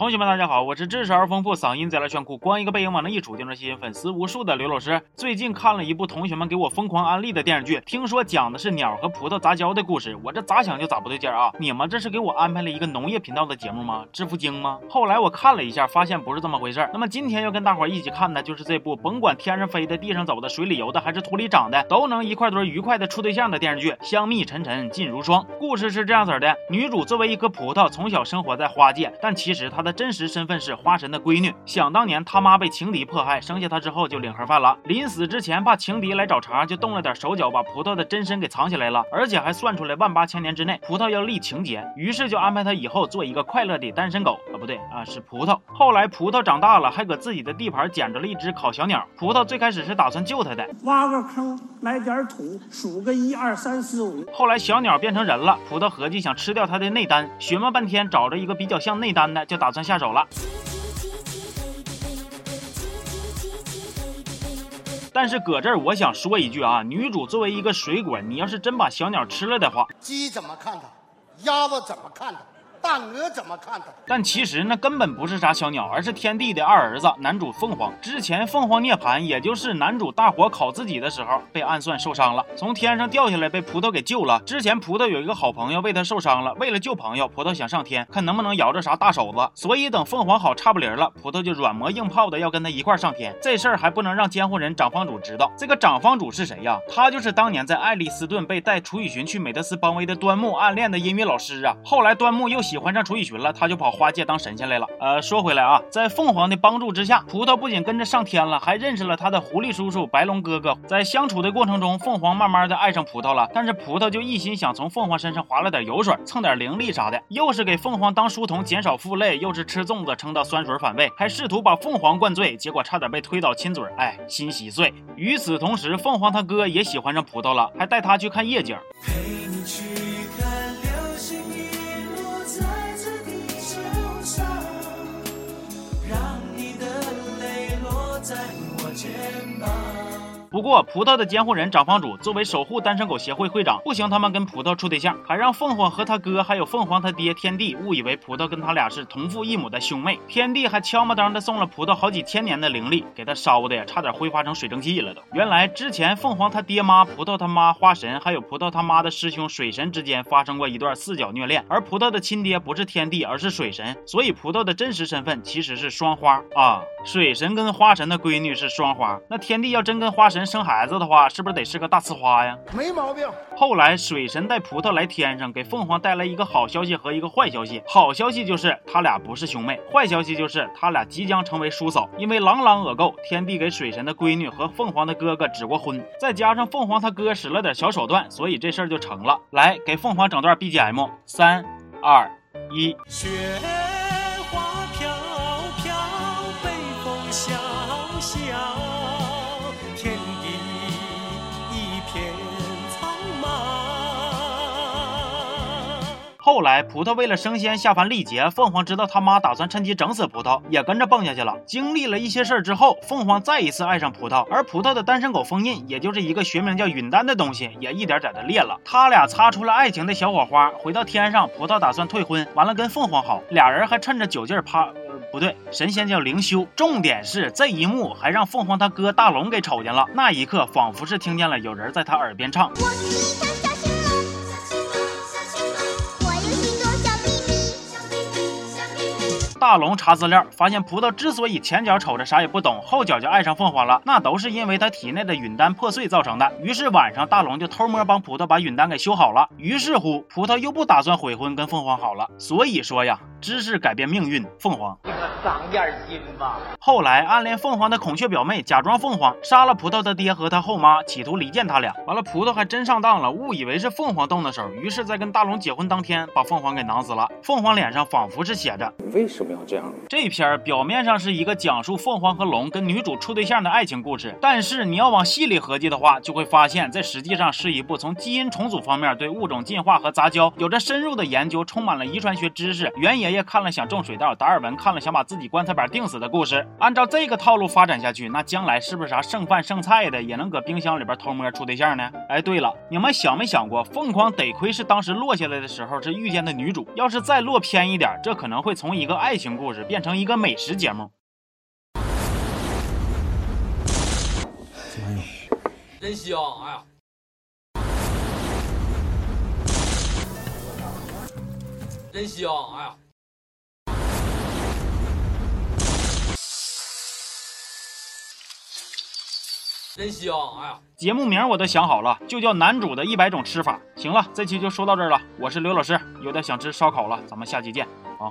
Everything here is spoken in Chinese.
同学们，大家好，我是知识而丰富、嗓音贼拉炫酷、光一个背影往那一杵就能吸引粉丝无数的刘老师。最近看了一部同学们给我疯狂安利的电视剧，听说讲的是鸟和葡萄杂交的故事，我这咋想就咋不对劲啊！你们这是给我安排了一个农业频道的节目吗？致富经吗？后来我看了一下，发现不是这么回事。那么今天要跟大伙一起看的就是这部，甭管天上飞的、地上走的、水里游的还是土里长的，都能一块堆愉快的处对象的电视剧《香蜜沉沉烬如霜》。故事是这样子的：女主作为一颗葡萄，从小生活在花界，但其实她的真实身份是花神的闺女。想当年，他妈被情敌迫害，生下她之后就领盒饭了。临死之前，怕情敌来找茬，就动了点手脚，把葡萄的真身给藏起来了，而且还算出来万八千年之内葡萄要立情节，于是就安排她以后做一个快乐的单身狗啊，不对啊，是葡萄。后来葡萄长大了，还搁自己的地盘捡着了一只烤小鸟。葡萄最开始是打算救它的，挖个坑，来点土，数个一二三四五。后来小鸟变成人了，葡萄合计想吃掉它的内丹，寻摸半天找着一个比较像内丹的，就打算下手了。但是搁这儿，我想说一句啊，女主作为一个水果，你要是真把小鸟吃了的话，鸡怎么看它？鸭子怎么看它？大鹅怎么看他？但其实那根本不是啥小鸟，而是天帝的二儿子男主凤凰。之前凤凰涅槃，也就是男主大火烤自己的时候，被暗算受伤了，从天上掉下来，被葡萄给救了。之前葡萄有一个好朋友为他受伤了，为了救朋友，葡萄想上天，看能不能摇着啥大手子。所以等凤凰好差不离了，葡萄就软磨硬泡的要跟他一块上天。这事儿还不能让监护人长房主知道。这个长房主是谁呀？他就是当年在爱丽斯顿被带楚雨荨去美特斯邦威的端木暗恋的音乐老师啊。后来端木又喜欢上楚雨荨了，他就跑花界当神仙来了。呃，说回来啊，在凤凰的帮助之下，葡萄不仅跟着上天了，还认识了他的狐狸叔叔白龙哥哥。在相处的过程中，凤凰慢慢的爱上葡萄了，但是葡萄就一心想从凤凰身上划了点油水，蹭点灵力啥的，又是给凤凰当书童减少负累，又是吃粽子撑到酸水反胃，还试图把凤凰灌醉，结果差点被推倒亲嘴，哎，心稀碎。与此同时，凤凰他哥也喜欢上葡萄了，还带他去看夜景。陪你去不过，葡萄的监护人长房主作为守护单身狗协会会长，不行他们跟葡萄处对象，还让凤凰和他哥还有凤凰他爹天帝误以为葡萄跟他俩是同父异母的兄妹。天帝还悄么当的送了葡萄好几千年的灵力，给他烧的呀，差点挥发成水蒸气了都。原来之前凤凰他爹妈、葡萄他妈花神，还有葡萄他妈的师兄水神之间发生过一段四角虐恋，而葡萄的亲爹不是天帝，而是水神，所以葡萄的真实身份其实是双花啊。水神跟花神的闺女是双花，那天帝要真跟花神生孩子的话，是不是得是个大呲花呀？没毛病。后来水神带葡萄来天上，给凤凰带来一个好消息和一个坏消息。好消息就是他俩不是兄妹，坏消息就是他俩即将成为叔嫂。因为朗朗恶够，天帝给水神的闺女和凤凰的哥哥指过婚，再加上凤凰他哥使了点小手段，所以这事儿就成了。来，给凤凰整段 BGM，三、二、一。雪花飘飘，北风萧萧，后来，葡萄为了升仙下凡历劫，凤凰知道他妈打算趁机整死葡萄，也跟着蹦下去了。经历了一些事儿之后，凤凰再一次爱上葡萄，而葡萄的单身狗封印，也就是一个学名叫允丹的东西，也一点点的裂了。他俩擦出了爱情的小火花，回到天上，葡萄打算退婚，完了跟凤凰好，俩人还趁着酒劲儿趴。不对，神仙叫灵修。重点是这一幕还让凤凰他哥大龙给瞅见了，那一刻仿佛是听见了有人在他耳边唱。大龙查资料，发现葡萄之所以前脚瞅着啥也不懂，后脚就爱上凤凰了，那都是因为他体内的陨丹破碎造成的。于是晚上，大龙就偷摸帮葡萄把陨丹给修好了。于是乎，葡萄又不打算悔婚，跟凤凰好了。所以说呀，知识改变命运，凤凰。长点心吧。后来，暗恋凤凰的孔雀表妹假装凤凰，杀了葡萄的爹和他后妈，企图离间他俩。完了，葡萄还真上当了，误以为是凤凰动的手，于是，在跟大龙结婚当天，把凤凰给囊死了。凤凰脸上仿佛是写着为什么要这样？这篇儿表面上是一个讲述凤凰和龙跟女主处对象的爱情故事，但是你要往细里合计的话，就会发现这实际上是一部从基因重组方面对物种进化和杂交有着深入的研究，充满了遗传学知识。袁爷爷看了想种水稻，达尔文看了想把自己棺材板钉死的故事。按照这个套路发展下去，那将来是不是啥剩饭剩菜的也能搁冰箱里边偷摸处对象呢？哎，对了，你们想没想过，凤凰得亏是当时落下来的时候是遇见的女主，要是再落偏一点，这可能会从一个爱情故事变成一个美食节目。真香！哎呀，真香！哎呀，真香！哎呀。节目名我都想好了，就叫男主的一百种吃法。行了，这期就说到这儿了。我是刘老师，有点想吃烧烤了，咱们下期见啊。